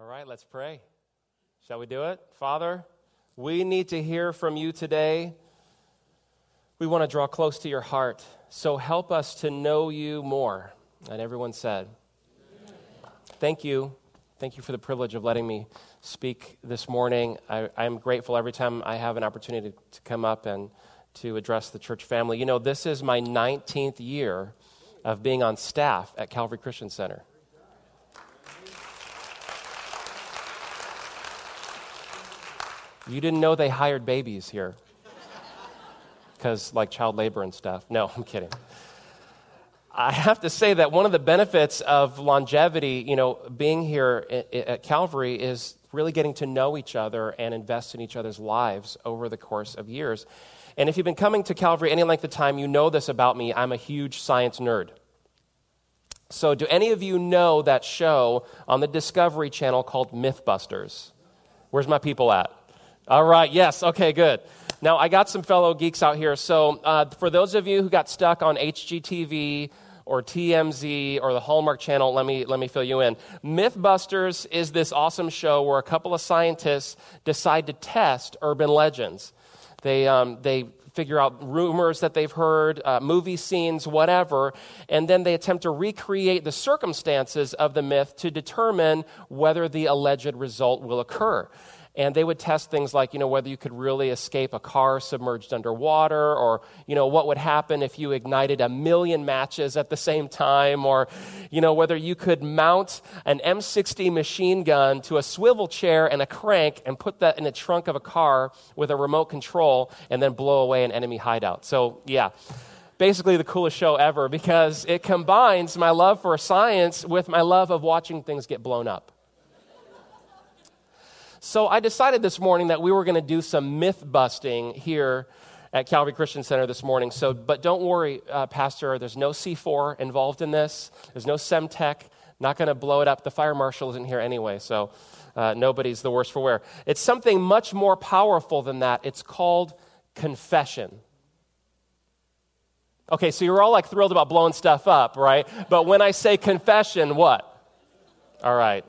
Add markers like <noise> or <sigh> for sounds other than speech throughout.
All right, let's pray. Shall we do it? Father, we need to hear from you today. We want to draw close to your heart. So help us to know you more. And everyone said, Thank you. Thank you for the privilege of letting me speak this morning. I, am grateful every time I have an opportunity to, to come up and to address the church family. You know, this is my 19th year of being on staff at Calvary Christian Center. You didn't know they hired babies here because, like, child labor and stuff. No, I'm kidding. I have to say that one of the benefits of longevity, you know, being here at Calvary is really getting to know each other and invest in each other's lives over the course of years. And if you've been coming to Calvary any length of time, you know this about me. I'm a huge science nerd. So, do any of you know that show on the Discovery Channel called Mythbusters? Where's my people at? All right, yes, okay, good. Now, I got some fellow geeks out here. So, uh, for those of you who got stuck on HGTV or TMZ or the Hallmark Channel, let me, let me fill you in. Mythbusters is this awesome show where a couple of scientists decide to test urban legends. They, um, they figure out rumors that they've heard, uh, movie scenes, whatever, and then they attempt to recreate the circumstances of the myth to determine whether the alleged result will occur. And they would test things like, you know, whether you could really escape a car submerged underwater, or, you know, what would happen if you ignited a million matches at the same time, or, you know, whether you could mount an M60 machine gun to a swivel chair and a crank and put that in the trunk of a car with a remote control and then blow away an enemy hideout. So, yeah basically the coolest show ever because it combines my love for science with my love of watching things get blown up. So I decided this morning that we were going to do some myth busting here at Calvary Christian Center this morning. So, but don't worry, uh, Pastor. There's no C4 involved in this. There's no Semtex. Not going to blow it up. The fire marshal isn't here anyway, so uh, nobody's the worse for wear. It's something much more powerful than that. It's called confession. Okay, so you're all like thrilled about blowing stuff up, right? But when I say confession, what? All right.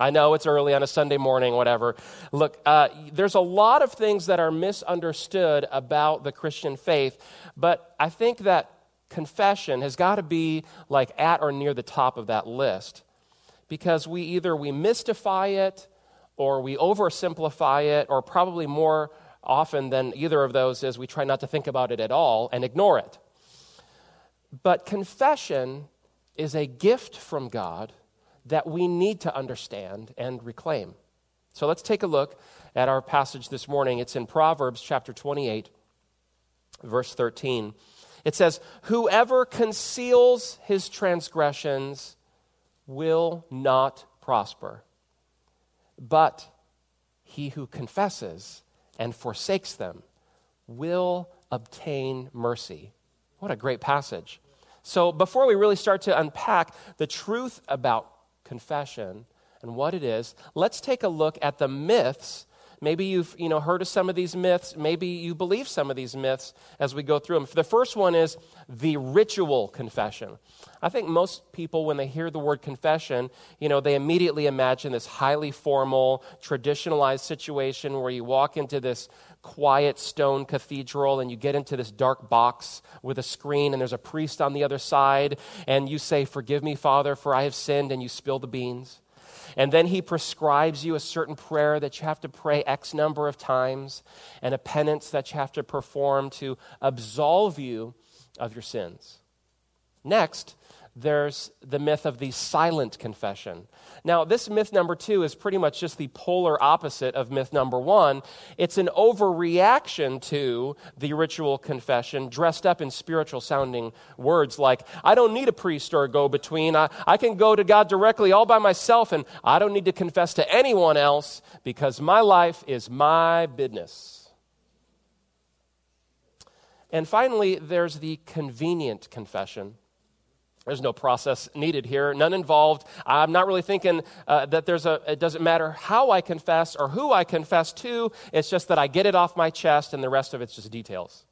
I know it's early on a Sunday morning, whatever. Look, uh, there's a lot of things that are misunderstood about the Christian faith, but I think that confession has got to be like at or near the top of that list because we either we mystify it or we oversimplify it or probably more often than either of those is we try not to think about it at all and ignore it but confession is a gift from god that we need to understand and reclaim. So let's take a look at our passage this morning. It's in Proverbs chapter 28, verse 13. It says, Whoever conceals his transgressions will not prosper, but he who confesses and forsakes them will obtain mercy. What a great passage. So, before we really start to unpack the truth about confession and what it is, let's take a look at the myths. Maybe you've you know, heard of some of these myths. Maybe you believe some of these myths as we go through them. The first one is the ritual confession. I think most people, when they hear the word confession, you know, they immediately imagine this highly formal, traditionalized situation where you walk into this quiet stone cathedral and you get into this dark box with a screen and there's a priest on the other side and you say, Forgive me, Father, for I have sinned, and you spill the beans. And then he prescribes you a certain prayer that you have to pray X number of times and a penance that you have to perform to absolve you of your sins. Next, there's the myth of the silent confession. Now, this myth number two is pretty much just the polar opposite of myth number one. It's an overreaction to the ritual confession, dressed up in spiritual sounding words like, I don't need a priest or a go between. I, I can go to God directly all by myself, and I don't need to confess to anyone else because my life is my business. And finally, there's the convenient confession. There's no process needed here, none involved. I'm not really thinking uh, that there's a, it doesn't matter how I confess or who I confess to. It's just that I get it off my chest and the rest of it's just details.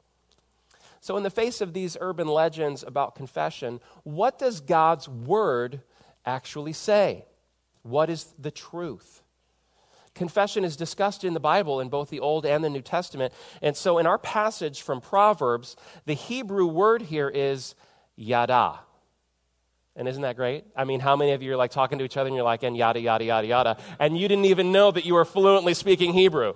So, in the face of these urban legends about confession, what does God's word actually say? What is the truth? Confession is discussed in the Bible in both the Old and the New Testament. And so in our passage from Proverbs, the Hebrew word here is yada. And isn't that great? I mean, how many of you are like talking to each other and you're like, and yada, yada, yada, yada, and you didn't even know that you were fluently speaking Hebrew?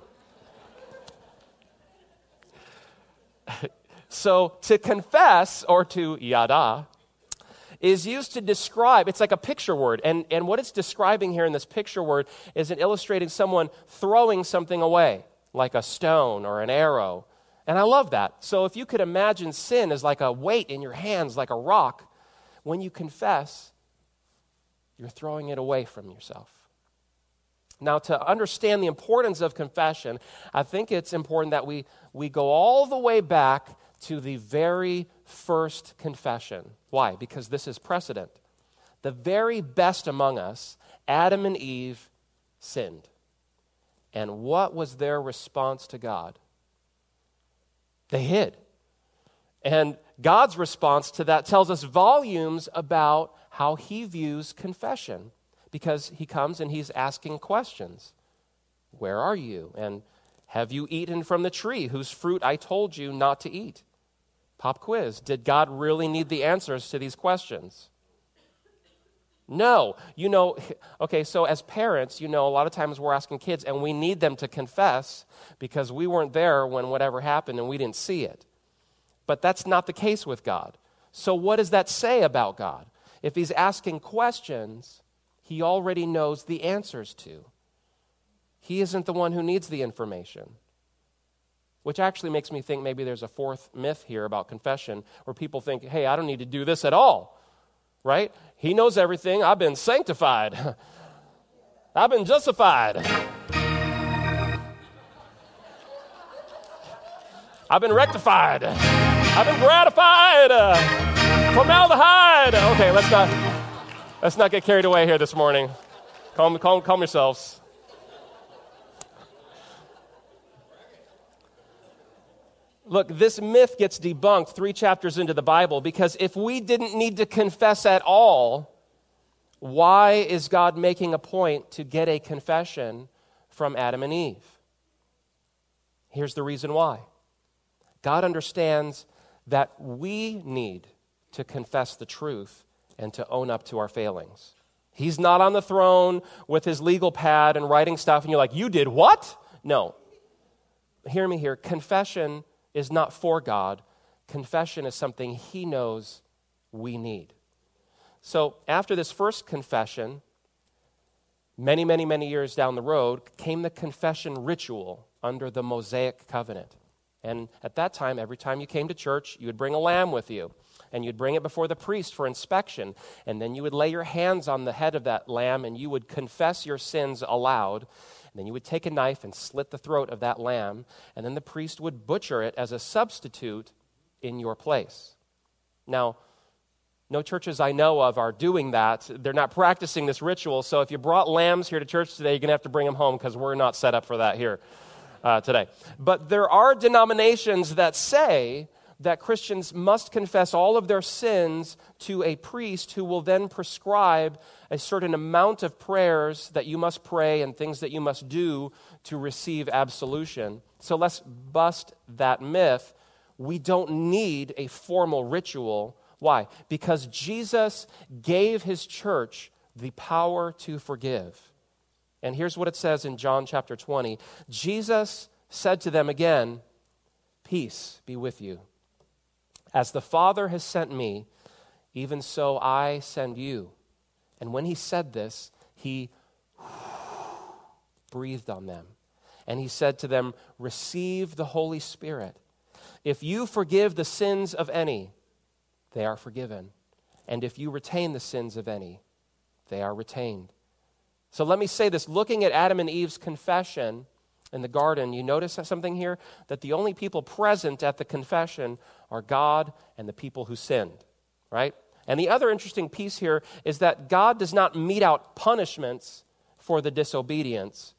<laughs> so to confess or to yada is used to describe, it's like a picture word. And, and what it's describing here in this picture word is it illustrating someone throwing something away, like a stone or an arrow. And I love that. So if you could imagine sin as like a weight in your hands, like a rock, when you confess, you're throwing it away from yourself. Now, to understand the importance of confession, I think it's important that we, we go all the way back to the very first confession. Why? Because this is precedent. The very best among us, Adam and Eve, sinned. And what was their response to God? They hid. And God's response to that tells us volumes about how he views confession because he comes and he's asking questions Where are you? And have you eaten from the tree whose fruit I told you not to eat? Pop quiz. Did God really need the answers to these questions? No. You know, <laughs> okay, so as parents, you know, a lot of times we're asking kids and we need them to confess because we weren't there when whatever happened and we didn't see it. But that's not the case with God. So, what does that say about God? If He's asking questions, He already knows the answers to. He isn't the one who needs the information. Which actually makes me think maybe there's a fourth myth here about confession where people think, hey, I don't need to do this at all, right? He knows everything. I've been sanctified, <laughs> I've been justified. I've been rectified. I've been gratified. Uh, formaldehyde. Okay, let's not let's not get carried away here this morning. Calm, calm, calm yourselves. Look, this myth gets debunked three chapters into the Bible because if we didn't need to confess at all, why is God making a point to get a confession from Adam and Eve? Here's the reason why God understands that we need to confess the truth and to own up to our failings. He's not on the throne with his legal pad and writing stuff, and you're like, You did what? No. Hear me here. Confession is not for God, confession is something He knows we need. So, after this first confession, many, many, many years down the road, came the confession ritual under the Mosaic covenant. And at that time, every time you came to church, you would bring a lamb with you. And you'd bring it before the priest for inspection. And then you would lay your hands on the head of that lamb and you would confess your sins aloud. And then you would take a knife and slit the throat of that lamb, and then the priest would butcher it as a substitute in your place. Now, no churches I know of are doing that. They're not practicing this ritual. So if you brought lambs here to church today, you're going to have to bring them home because we're not set up for that here uh, today. But there are denominations that say that Christians must confess all of their sins to a priest who will then prescribe a certain amount of prayers that you must pray and things that you must do to receive absolution. So let's bust that myth. We don't need a formal ritual. Why? Because Jesus gave his church the power to forgive. And here's what it says in John chapter 20 Jesus said to them again, Peace be with you. As the Father has sent me, even so I send you. And when he said this, he breathed on them. And he said to them, Receive the Holy Spirit. If you forgive the sins of any, they are forgiven. And if you retain the sins of any, they are retained. So let me say this looking at Adam and Eve's confession, in the garden, you notice something here? That the only people present at the confession are God and the people who sinned, right? And the other interesting piece here is that God does not mete out punishments for the disobedience.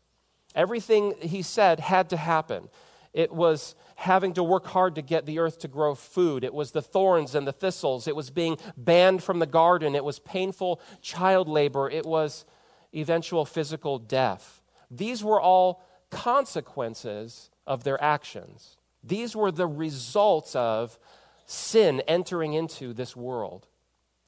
Everything he said had to happen. It was having to work hard to get the earth to grow food. It was the thorns and the thistles. It was being banned from the garden. It was painful child labor. It was eventual physical death. These were all consequences of their actions. These were the results of sin entering into this world.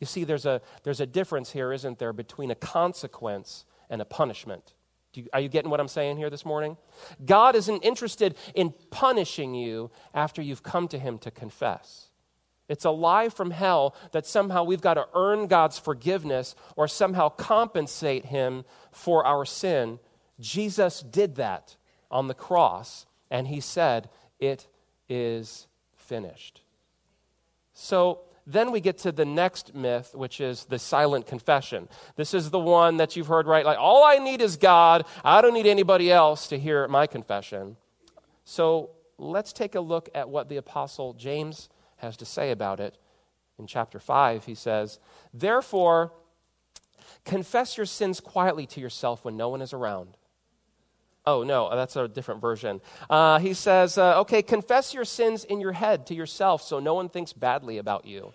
You see, there's a, there's a difference here, isn't there, between a consequence and a punishment. You, are you getting what I'm saying here this morning? God isn't interested in punishing you after you've come to Him to confess. It's a lie from hell that somehow we've got to earn God's forgiveness or somehow compensate Him for our sin. Jesus did that on the cross, and He said, It is finished. So, then we get to the next myth, which is the silent confession. This is the one that you've heard, right? Like, all I need is God. I don't need anybody else to hear my confession. So let's take a look at what the Apostle James has to say about it. In chapter 5, he says, Therefore, confess your sins quietly to yourself when no one is around. Oh, no, that's a different version. Uh, he says, uh, okay, confess your sins in your head to yourself so no one thinks badly about you.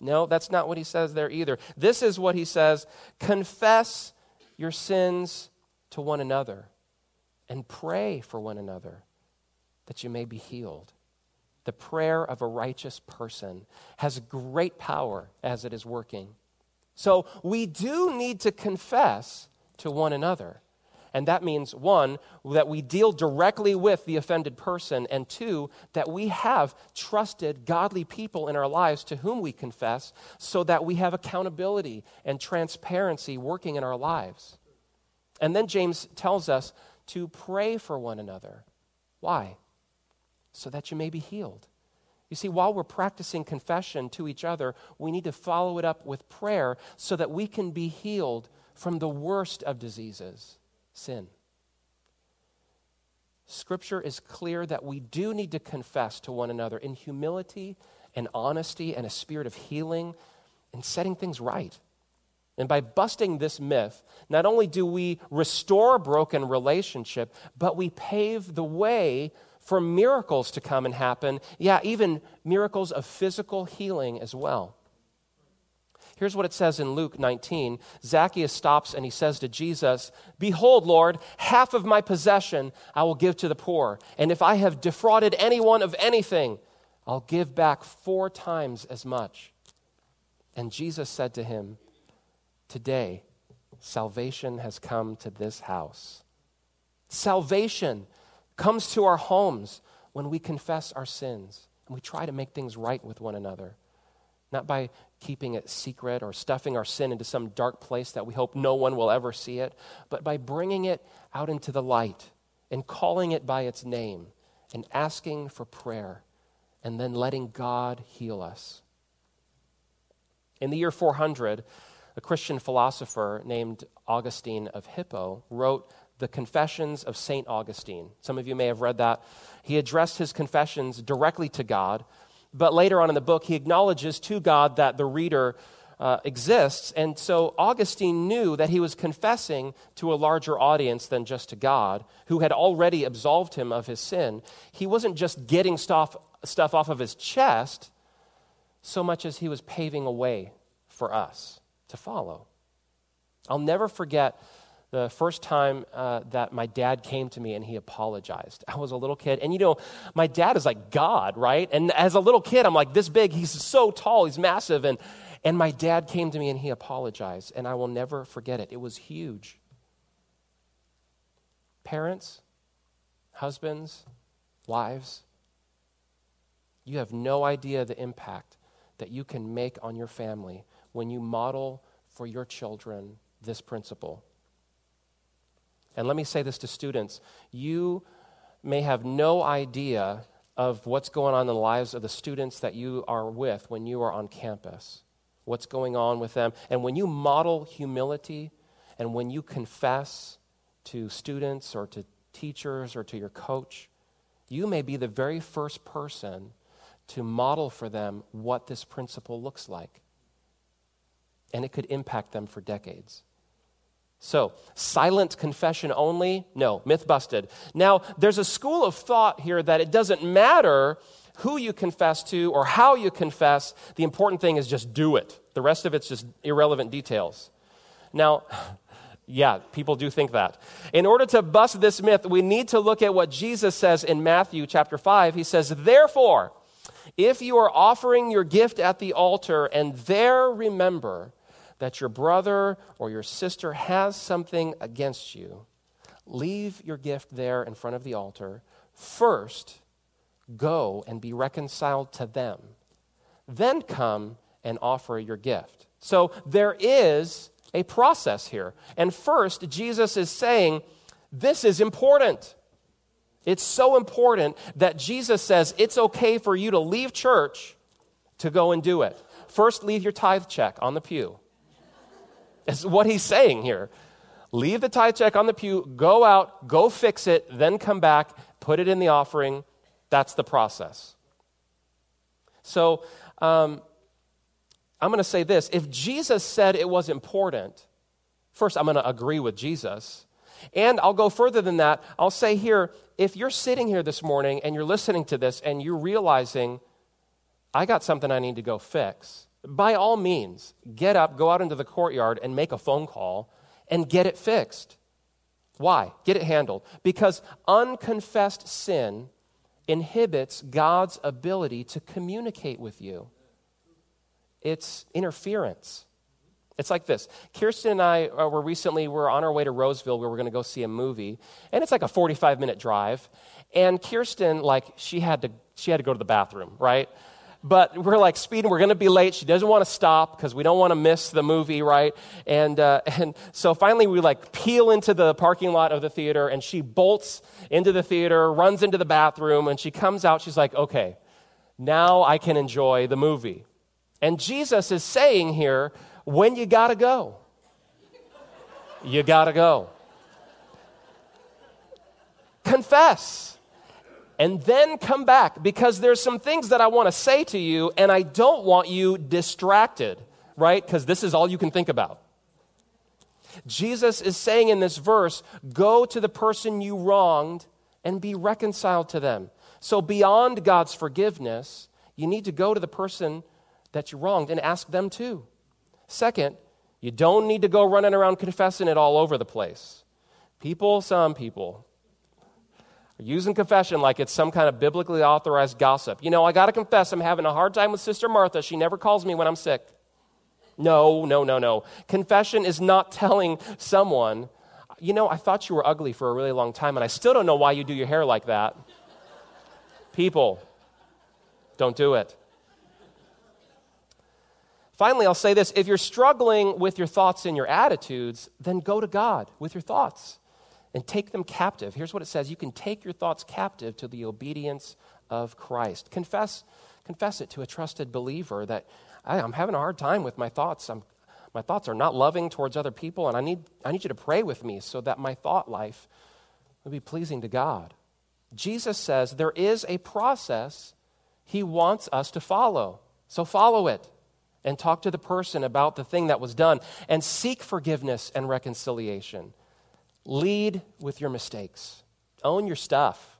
No, that's not what he says there either. This is what he says confess your sins to one another and pray for one another that you may be healed. The prayer of a righteous person has great power as it is working. So we do need to confess to one another. And that means, one, that we deal directly with the offended person, and two, that we have trusted, godly people in our lives to whom we confess so that we have accountability and transparency working in our lives. And then James tells us to pray for one another. Why? So that you may be healed. You see, while we're practicing confession to each other, we need to follow it up with prayer so that we can be healed from the worst of diseases sin. Scripture is clear that we do need to confess to one another in humility and honesty and a spirit of healing and setting things right. And by busting this myth, not only do we restore broken relationship, but we pave the way for miracles to come and happen. Yeah, even miracles of physical healing as well. Here's what it says in Luke 19 Zacchaeus stops and he says to Jesus, Behold, Lord, half of my possession I will give to the poor. And if I have defrauded anyone of anything, I'll give back four times as much. And Jesus said to him, Today, salvation has come to this house. Salvation comes to our homes when we confess our sins and we try to make things right with one another. Not by keeping it secret or stuffing our sin into some dark place that we hope no one will ever see it, but by bringing it out into the light and calling it by its name and asking for prayer and then letting God heal us. In the year 400, a Christian philosopher named Augustine of Hippo wrote the Confessions of St. Augustine. Some of you may have read that. He addressed his confessions directly to God but later on in the book, he acknowledges to God that the reader uh, exists. And so Augustine knew that he was confessing to a larger audience than just to God, who had already absolved him of his sin. He wasn't just getting stuff, stuff off of his chest so much as he was paving a way for us to follow. I'll never forget the first time uh, that my dad came to me and he apologized. I was a little kid. And you know, my dad is like God, right? And as a little kid, I'm like this big. He's so tall, he's massive. And, and my dad came to me and he apologized. And I will never forget it. It was huge. Parents, husbands, wives, you have no idea the impact that you can make on your family when you model for your children this principle. And let me say this to students you may have no idea of what's going on in the lives of the students that you are with when you are on campus, what's going on with them. And when you model humility and when you confess to students or to teachers or to your coach, you may be the very first person to model for them what this principle looks like. And it could impact them for decades. So, silent confession only? No, myth busted. Now, there's a school of thought here that it doesn't matter who you confess to or how you confess. The important thing is just do it. The rest of it's just irrelevant details. Now, <laughs> Yeah, people do think that. In order to bust this myth, we need to look at what Jesus says in Matthew chapter 5. He says, Therefore, if you are offering your gift at the altar and there remember that your brother or your sister has something against you, leave your gift there in front of the altar. First, go and be reconciled to them. Then come and offer your gift. So there is a process here. And first, Jesus is saying, This is important. It's so important that Jesus says it's okay for you to leave church to go and do it. First, leave your tithe check on the pew. That's what he's saying here. Leave the tithe check on the pew, go out, go fix it, then come back, put it in the offering. That's the process. So, um, I'm going to say this if Jesus said it was important, first, I'm going to agree with Jesus. And I'll go further than that. I'll say here if you're sitting here this morning and you're listening to this and you're realizing, I got something I need to go fix, by all means, get up, go out into the courtyard, and make a phone call and get it fixed. Why? Get it handled. Because unconfessed sin inhibits God's ability to communicate with you it's interference. It's like this. Kirsten and I uh, were recently, we are on our way to Roseville where we're going to go see a movie. And it's like a 45 minute drive. And Kirsten, like, she had to, she had to go to the bathroom, right? But we're like speeding, we're going to be late. She doesn't want to stop because we don't want to miss the movie, right? And, uh, <laughs> and so finally we like peel into the parking lot of the theater and she bolts into the theater, runs into the bathroom, and she comes out. She's like, okay, now I can enjoy the movie. And Jesus is saying here, when you got to go, you got to go. Confess and then come back because there's some things that I want to say to you and I don't want you distracted, right? Because this is all you can think about. Jesus is saying in this verse, go to the person you wronged and be reconciled to them. So, beyond God's forgiveness, you need to go to the person that you wronged and ask them too. Second, you don't need to go running around confessing it all over the place. People, some people, using confession like it's some kind of biblically authorized gossip. You know, I got to confess, I'm having a hard time with Sister Martha. She never calls me when I'm sick. No, no, no, no. Confession is not <laughs> telling someone, you know, I thought you were ugly for a really long time, and I still don't know why you do your hair like that. People, don't do it. Finally, I'll say this if you're struggling with your thoughts and your attitudes, then go to God with your thoughts and take them captive. Here's what it says you can take your thoughts captive to the obedience of Christ. Confess, confess it to a trusted believer that I'm having a hard time with my thoughts. I'm, my thoughts are not loving towards other people, and I need, I need you to pray with me so that my thought life will be pleasing to God. Jesus says there is a process he wants us to follow, so follow it and talk to the person about the thing that was done and seek forgiveness and reconciliation. Lead with your mistakes, own your stuff.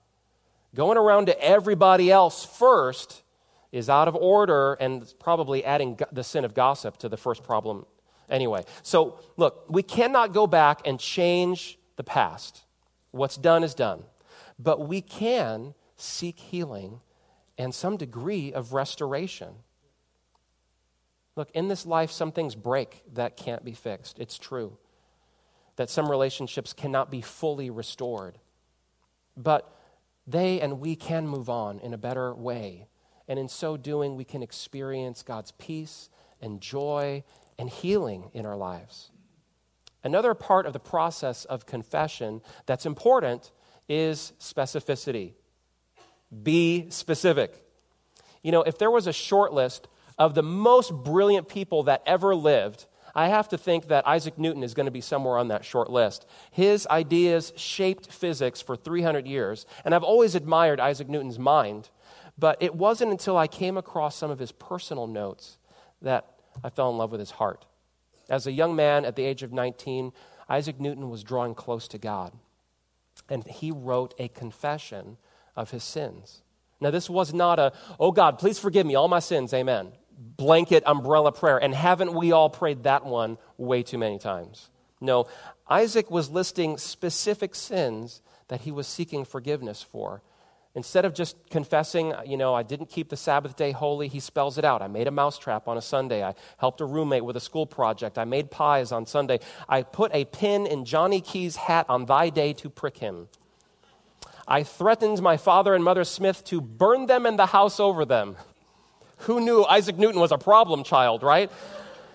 Going around to everybody else first is out of order and probably adding the sin of gossip to the first problem anyway. So, look, we cannot go back and change the past. What's done is done. But we can seek healing and some degree of restoration. Look, in this life, some things break that can't be fixed. It's true. That some relationships cannot be fully restored. But they and we can move on in a better way. And in so doing, we can experience God's peace and joy and healing in our lives. Another part of the process of confession that's important is specificity. Be specific. You know, if there was a short list of the most brilliant people that ever lived, I have to think that Isaac Newton is going to be somewhere on that short list. His ideas shaped physics for 300 years, and I've always admired Isaac Newton's mind, but it wasn't until I came across some of his personal notes that I fell in love with his heart. As a young man at the age of 19, Isaac Newton was drawing close to God, and he wrote a confession of his sins. Now, this was not a, oh God, please forgive me all my sins, amen blanket umbrella prayer. And haven't we all prayed that one way too many times? No, Isaac was listing specific sins that he was seeking forgiveness for. Instead of just confessing, you know, I didn't keep the Sabbath day holy, he spells it out. I made a mousetrap on a Sunday. I helped a roommate with a school project. I made pies on Sunday. I put a pin in Johnny Key's hat on thy day to prick him. I threatened my father and mother Smith to burn them and the house over them. <laughs> Who knew Isaac Newton was a problem child, right?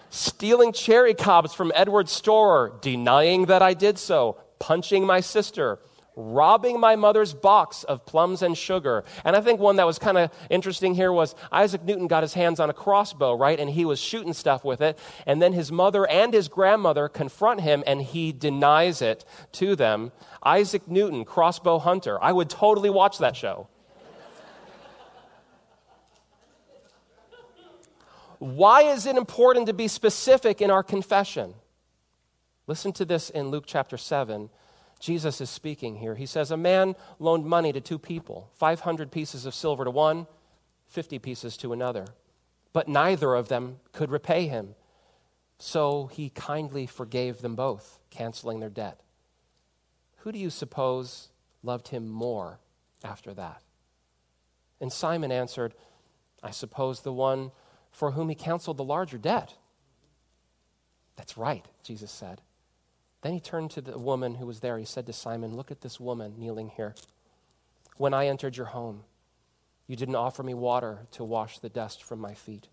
Stealing cherry cobs from Edward Storer, denying that I did so, punching my sister, robbing my mother's box of plums and sugar. And I think one that was kind of interesting here was Isaac Newton got his hands on a crossbow, right? And he was shooting stuff with it. And then his mother and his grandmother confront him and he denies it to them. Isaac Newton, crossbow hunter. I would totally watch that show. Why is it important to be specific in our confession? Listen to this in Luke chapter 7 Jesus is speaking here. He says, A man loaned money to two people 500 pieces of silver to one, 50 pieces to another. But neither of them could repay him. So he kindly forgave them both, canceling their debt. Who do you suppose loved him more after that? And Simon answered, I suppose the one for whom he canceled the larger debt. That's right, Jesus said. Then he turned to the woman who was there. He said to Simon, Look at this woman kneeling here. When I entered your home, you didn't offer me water to wash the dust from my feet,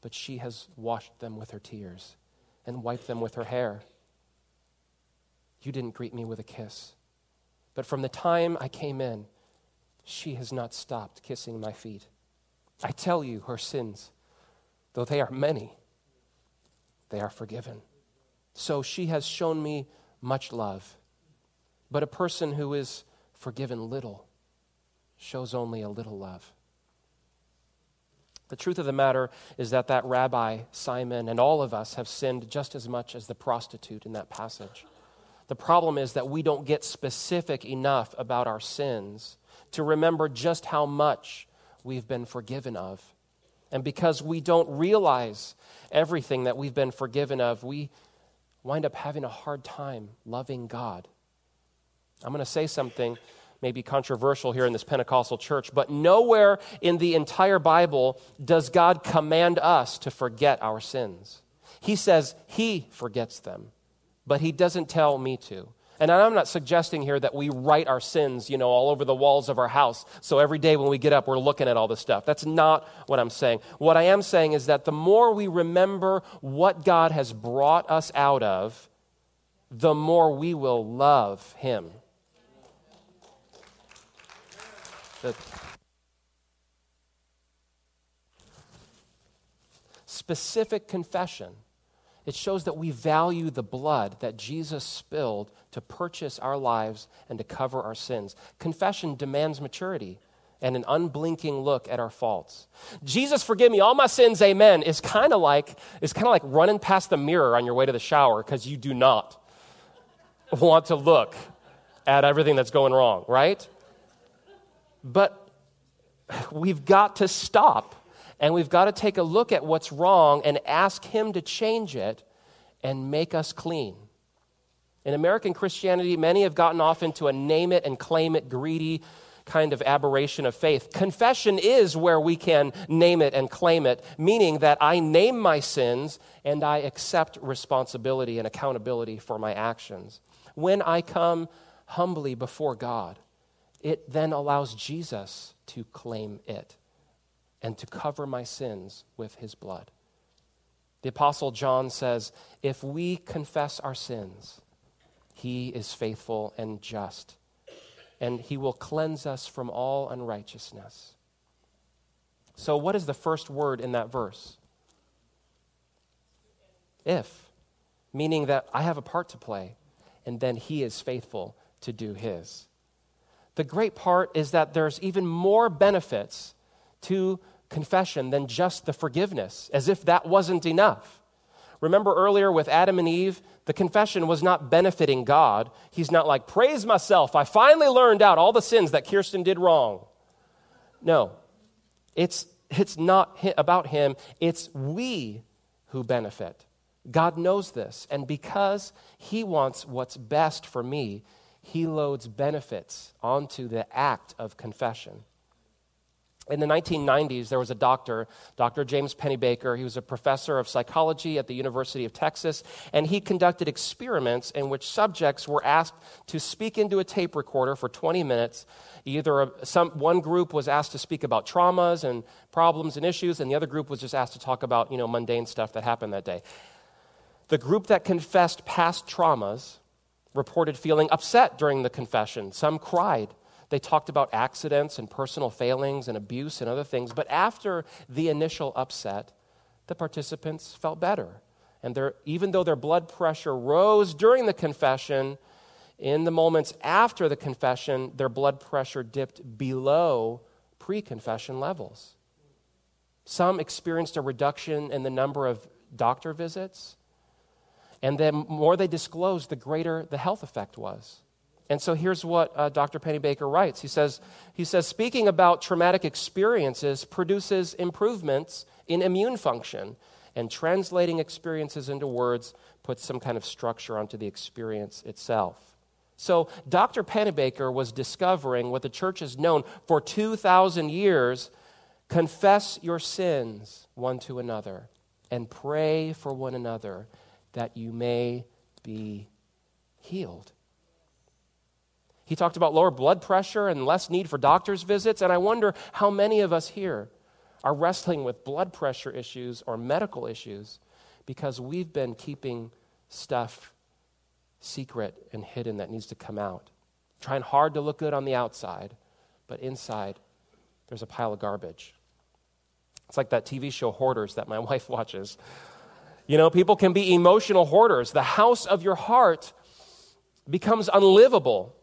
but she has washed them with her tears and wiped them with her hair. You didn't greet me with a kiss, but from the time I came in, she has not stopped kissing my feet. I tell you, her sins, though they are many, they are forgiven. So she has shown me much love. But a person who is forgiven little shows only a little love. The truth of the matter is that that rabbi, Simon, and all of us have sinned just as much as the prostitute in that passage. The problem is that we don't get specific enough about our sins to remember just how much we've been forgiven of. And because we don't realize everything that we've been forgiven of, we wind up having a hard time loving God. I'm going to say something maybe controversial here in this Pentecostal church, but nowhere in the entire Bible does God command us to forget our sins. He says He forgets them, but He doesn't tell me to. And I'm not suggesting here that we write our sins, you know, all over the walls of our house. So every day when we get up, we're looking at all this stuff. That's not what I'm saying. What I am saying is that the more we remember what God has brought us out of, the more we will love Him. The specific confession it shows that we value the blood that Jesus spilled to purchase our lives and to cover our sins. Confession demands maturity and an unblinking look at our faults. Jesus forgive me all my sins, amen, is kind of like kind of like running past the mirror on your way to the shower because you do not want to look at everything that's going wrong, right? But we've got to stop and we've got to take a look at what's wrong and ask Him to change it and make us clean. In American Christianity, many have gotten off into a name it and claim it greedy kind of aberration of faith. Confession is where we can name it and claim it, meaning that I name my sins and I accept responsibility and accountability for my actions. When I come humbly before God, it then allows Jesus to claim it and to cover my sins with his blood. The Apostle John says, If we confess our sins, he is faithful and just, and he will cleanse us from all unrighteousness. So, what is the first word in that verse? If, meaning that I have a part to play, and then he is faithful to do his. The great part is that there's even more benefits to confession than just the forgiveness, as if that wasn't enough. Remember earlier with Adam and Eve, the confession was not benefiting God. He's not like, praise myself, I finally learned out all the sins that Kirsten did wrong. No, it's, it's not about him, it's we who benefit God knows this. And because He wants what's best for me, He loads benefits onto the act of confession. In the 1990s, there was a doctor, Dr. James Pennebaker. He was a professor of psychology at the University of Texas, and he conducted experiments in which subjects were asked to speak into a tape recorder for 20 minutes. Either a, some, one group was asked to speak about traumas and problems and issues, and the other group was just asked to talk about you know, mundane stuff that happened that day. The group that confessed past traumas reported feeling upset during the confession. Some cried. They talked about accidents and personal failings and abuse and other things. But after the initial upset, the participants felt better. And their, even though their blood pressure rose during the confession, in the moments after the confession, their blood pressure dipped below pre confession levels. Some experienced a reduction in the number of doctor visits. And the more they disclosed, the greater the health effect was. And so here's what uh, Dr. Pennebaker writes. He says, he says, speaking about traumatic experiences produces improvements in immune function, and translating experiences into words puts some kind of structure onto the experience itself. So Dr. Pennebaker was discovering what the church has known for 2,000 years confess your sins one to another and pray for one another that you may be healed. He talked about lower blood pressure and less need for doctor's visits. And I wonder how many of us here are wrestling with blood pressure issues or medical issues because we've been keeping stuff secret and hidden that needs to come out. Trying hard to look good on the outside, but inside, there's a pile of garbage. It's like that TV show Hoarders that my <laughs> wife watches. You know, people can be emotional hoarders. The house of your heart becomes unlivable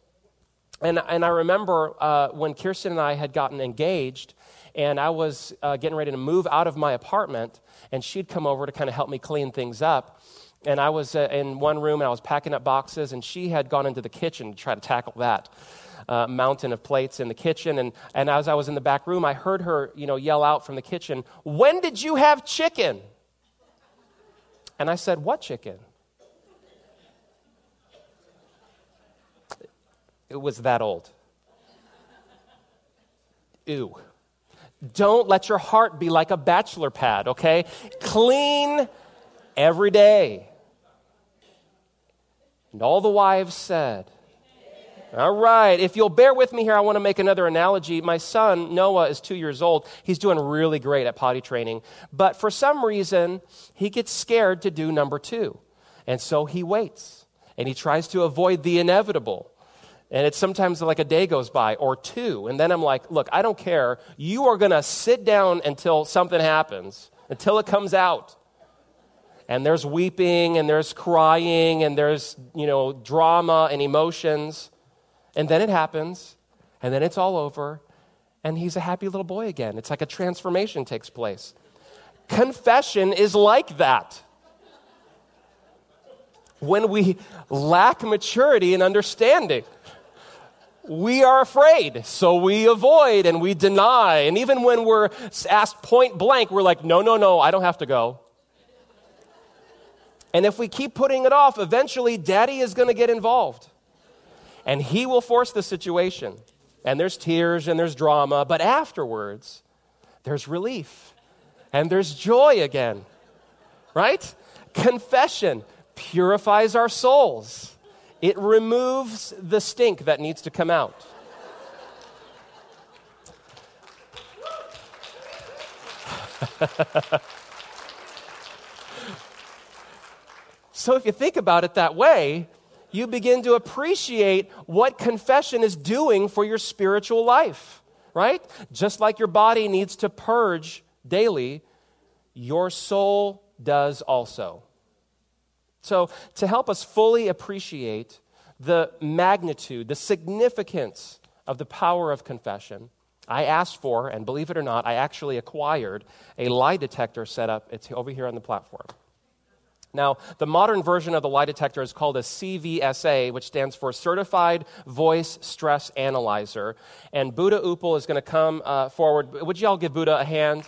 and, and I remember uh, when Kirsten and I had gotten engaged, and I was uh, getting ready to move out of my apartment, and she'd come over to kind of help me clean things up. And I was uh, in one room, and I was packing up boxes, and she had gone into the kitchen to try to tackle that. Uh, mountain of plates in the kitchen. And, and as I was in the back room, I heard her, you know, yell out from the kitchen, When did you have chicken? And I said, What chicken? It was that old. Ew. Don't let your heart be like a bachelor pad, okay? Clean every day. And all the wives said, all right, if you'll bear with me here, I want to make another analogy. My son, Noah, is two years old. He's doing really great at potty training. But for some reason, he gets scared to do number two. And so he waits and he tries to avoid the inevitable. And it's sometimes like a day goes by or two. And then I'm like, look, I don't care. You are going to sit down until something happens, until it comes out. And there's weeping and there's crying and there's, you know, drama and emotions. And then it happens. And then it's all over. And he's a happy little boy again. It's like a transformation takes place. Confession is like that when we lack maturity and understanding we are afraid, so we avoid and we deny. And even when we're asked point blank, we're like, no, no, no, I don't have to go. And if we keep putting it off, eventually daddy is going to get involved. And he will force the situation. And there's tears and there's drama, but afterwards, there's relief and there's joy again. Right? Confession purifies our souls. It removes the stink that needs to come out. <laughs> so, if you think about it that way, you begin to appreciate what confession is doing for your spiritual life, right? Just like your body needs to purge daily, your soul does also. So, to help us fully appreciate the magnitude, the significance of the power of confession, I asked for, and believe it or not, I actually acquired a lie detector setup. It's over here on the platform. Now, the modern version of the lie detector is called a CVSA, which stands for Certified Voice Stress Analyzer. And Buddha Upal is going to come uh, forward. Would you all give Buddha a hand?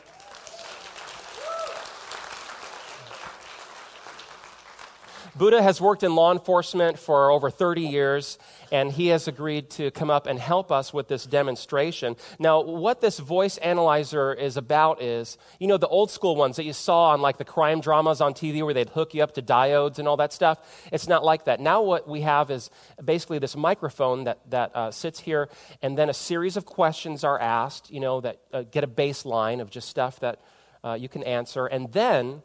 Buddha has worked in law enforcement for over 30 years, and he has agreed to come up and help us with this demonstration. Now, what this voice analyzer is about is, you know, the old school ones that you saw on like the crime dramas on TV where they'd hook you up to diodes and all that stuff. It's not like that. Now, what we have is basically this microphone that, that uh, sits here, and then a series of questions are asked, you know, that uh, get a baseline of just stuff that uh, you can answer. And then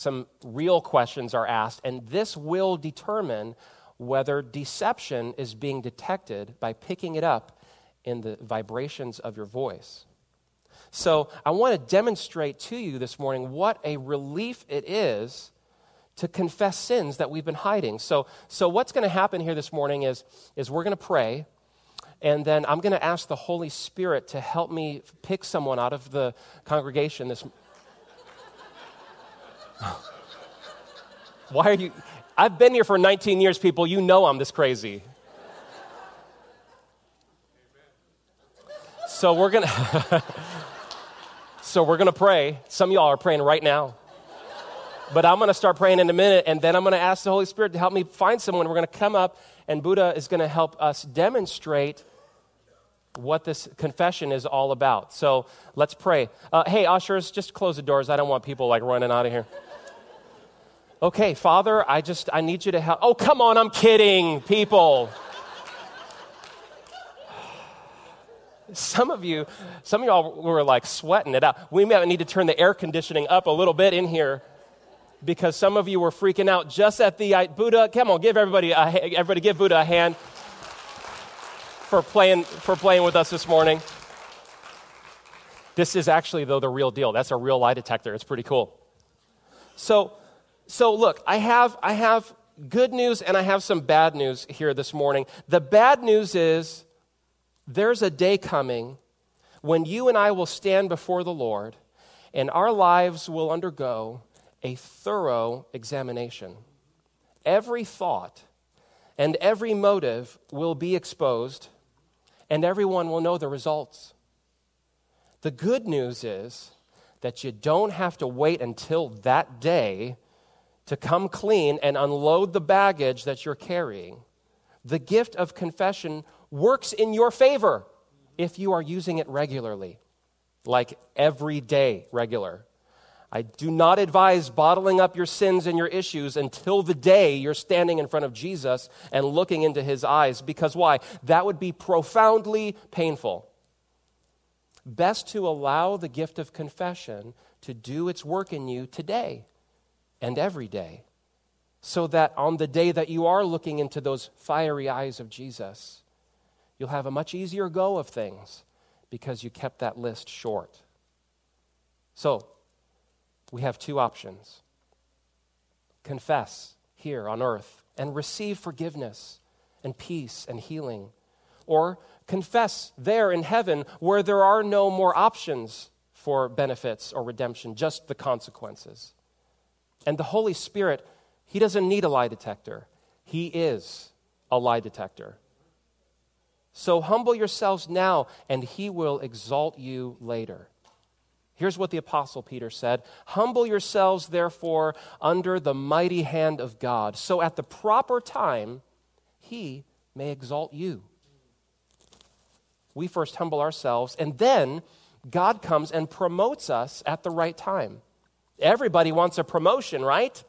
some real questions are asked, and this will determine whether deception is being detected by picking it up in the vibrations of your voice. So, I want to demonstrate to you this morning what a relief it is to confess sins that we've been hiding. So, so what's going to happen here this morning is, is we're going to pray, and then I'm going to ask the Holy Spirit to help me pick someone out of the congregation this Why are you? I've been here for 19 years, people. You know I'm this crazy. So we're going <laughs> to. so we're going to pray. Some of y'all are praying right now. But I'm going to start praying in a minute, and then I'm going to ask the Holy Spirit to help me find someone. We're going to come up, and Buddha is going to help us demonstrate what this confession is all about. So let's pray. Uh, hey, ushers, just close the doors. I don't want people like running out of here okay, Father, I just, I need you to help. Oh, come on, I'm kidding, people. some of you, some of y'all were like sweating it out. We may need to turn the air conditioning up a little bit in here because some of you were freaking out just at the Buddha. Come on, give everybody, a, everybody give Buddha a hand for playing, for playing with us this morning. This is actually, though, the real deal. That's a real lie detector. It's pretty cool. So, so look, I have, I have good news and I have some bad news here this morning. The bad news is there's a day coming when you and I will stand before the Lord and our lives will undergo a thorough examination. Every thought and every motive will be exposed, and everyone will know the results. The good news is that you don't have to wait until that day to come clean and unload the baggage that you're carrying. The gift of confession works in your favor if you are using it regularly, like every day regular. I do not advise bottling up your sins and your issues until the day you're standing in front of Jesus and looking into his eyes. Because why? That would be profoundly painful. Best to allow the gift of confession to do its work in you today and every day, so that on the day that you are looking into those fiery eyes of Jesus, you'll have a much easier go of things because you kept that list short. So, we have two options confess here on earth and receive forgiveness and peace and healing, or confess there in heaven where there are no more options for benefits or redemption, just the consequences. And the Holy Spirit, He doesn't need a lie detector, He is a lie detector. So humble yourselves now, and He will exalt you later. Here's what the Apostle Peter said Humble yourselves, therefore, under the mighty hand of God, so at the proper time He may exalt you. We first humble ourselves, and then God comes and promotes us at the right time. Everybody wants a promotion, right?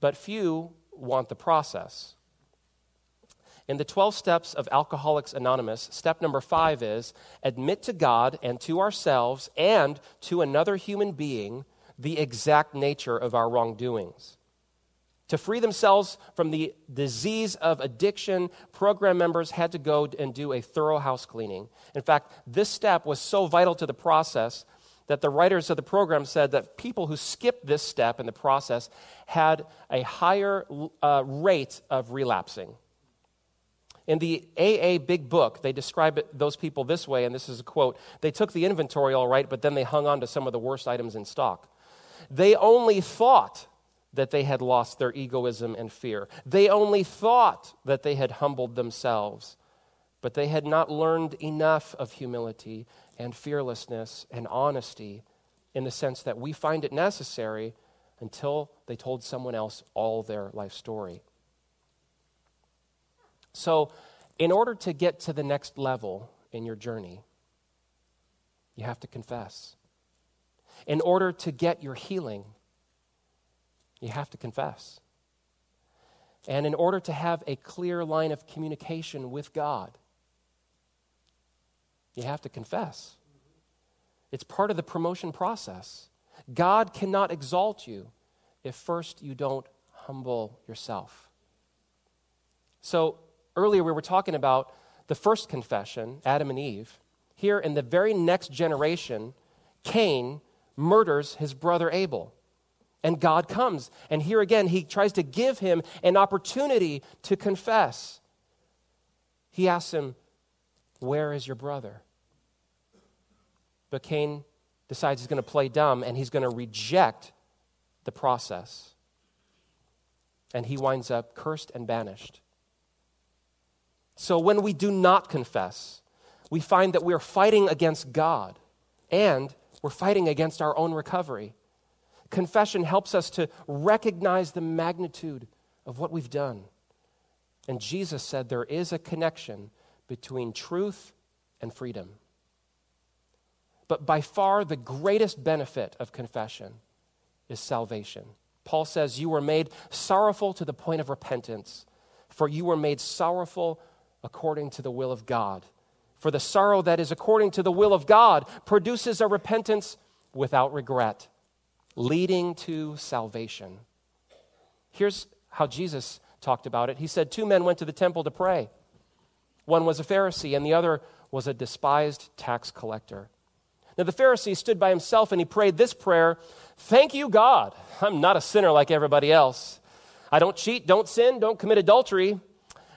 But few want the process. In the 12 steps of Alcoholics Anonymous, step number five is admit to God and to ourselves and to another human being the exact nature of our wrongdoings. To free themselves from the disease of addiction, program members had to go and do a thorough house cleaning. In fact, this step was so vital to the process that the writers of the program said that people who skipped this step in the process had a higher uh, rate of relapsing. In the AA Big Book, they describe it, those people this way, and this is a quote They took the inventory all right, but then they hung on to some of the worst items in stock. They only thought that they had lost their egoism and fear. They only thought that they had humbled themselves, but they had not learned enough of humility and fearlessness and honesty in the sense that we find it necessary until they told someone else all their life story. So, in order to get to the next level in your journey, you have to confess. In order to get your healing, you have to confess. And in order to have a clear line of communication with God, you have to confess. It's part of the promotion process. God cannot exalt you if first you don't humble yourself. So, earlier we were talking about the first confession, Adam and Eve. Here in the very next generation, Cain murders his brother Abel. And God comes. And here again, he tries to give him an opportunity to confess. He asks him, Where is your brother? But Cain decides he's going to play dumb and he's going to reject the process. And he winds up cursed and banished. So when we do not confess, we find that we're fighting against God and we're fighting against our own recovery. Confession helps us to recognize the magnitude of what we've done. And Jesus said there is a connection between truth and freedom. But by far the greatest benefit of confession is salvation. Paul says, You were made sorrowful to the point of repentance, for you were made sorrowful according to the will of God. For the sorrow that is according to the will of God produces a repentance without regret, leading to salvation. Here's how Jesus talked about it. He said, Two men went to the temple to pray. One was a Pharisee, and the other was a despised tax collector. Now, the Pharisee stood by himself and he prayed this prayer Thank you, God. I'm not a sinner like everybody else. I don't cheat, don't sin, don't commit adultery.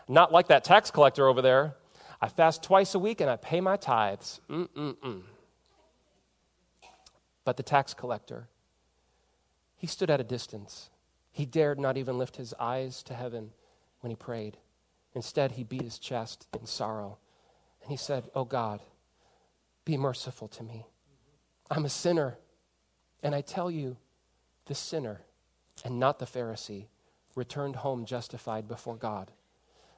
Not like that tax collector over there. I fast twice a week and I pay my tithes. Mm-mm-mm. But the tax collector, he stood at a distance. He dared not even lift his eyes to heaven when he prayed. Instead, he beat his chest in sorrow. And he said, Oh God, be merciful to me. I'm a sinner. And I tell you, the sinner, and not the Pharisee, returned home justified before God.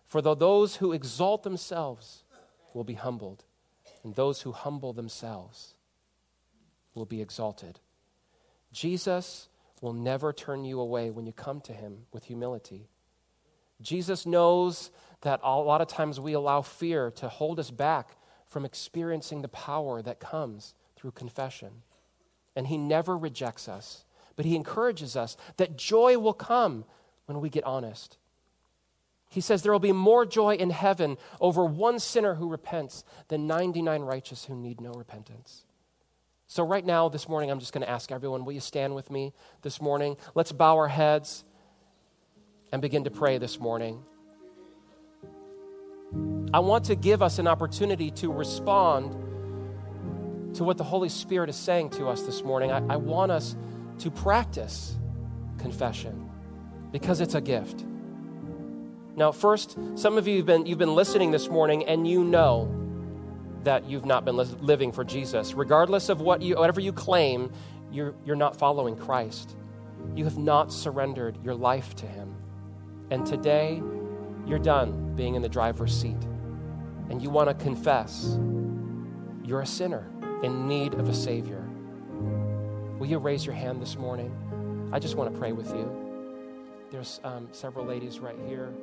For though those who exalt themselves will be humbled, and those who humble themselves will be exalted. Jesus will never turn you away when you come to him with humility. Jesus knows that a lot of times we allow fear to hold us back from experiencing the power that comes through confession. And He never rejects us, but He encourages us that joy will come when we get honest. He says there will be more joy in heaven over one sinner who repents than 99 righteous who need no repentance. So, right now, this morning, I'm just going to ask everyone, will you stand with me this morning? Let's bow our heads and begin to pray this morning. I want to give us an opportunity to respond to what the Holy Spirit is saying to us this morning. I, I want us to practice confession because it's a gift. Now, first, some of you have been, you've been listening this morning and you know that you've not been li- living for Jesus. Regardless of what you, whatever you claim, you're, you're not following Christ. You have not surrendered your life to Him. And today, you're done being in the driver's seat and you want to confess you're a sinner in need of a Savior, will you raise your hand this morning? I just want to pray with you. There's um, several ladies right here.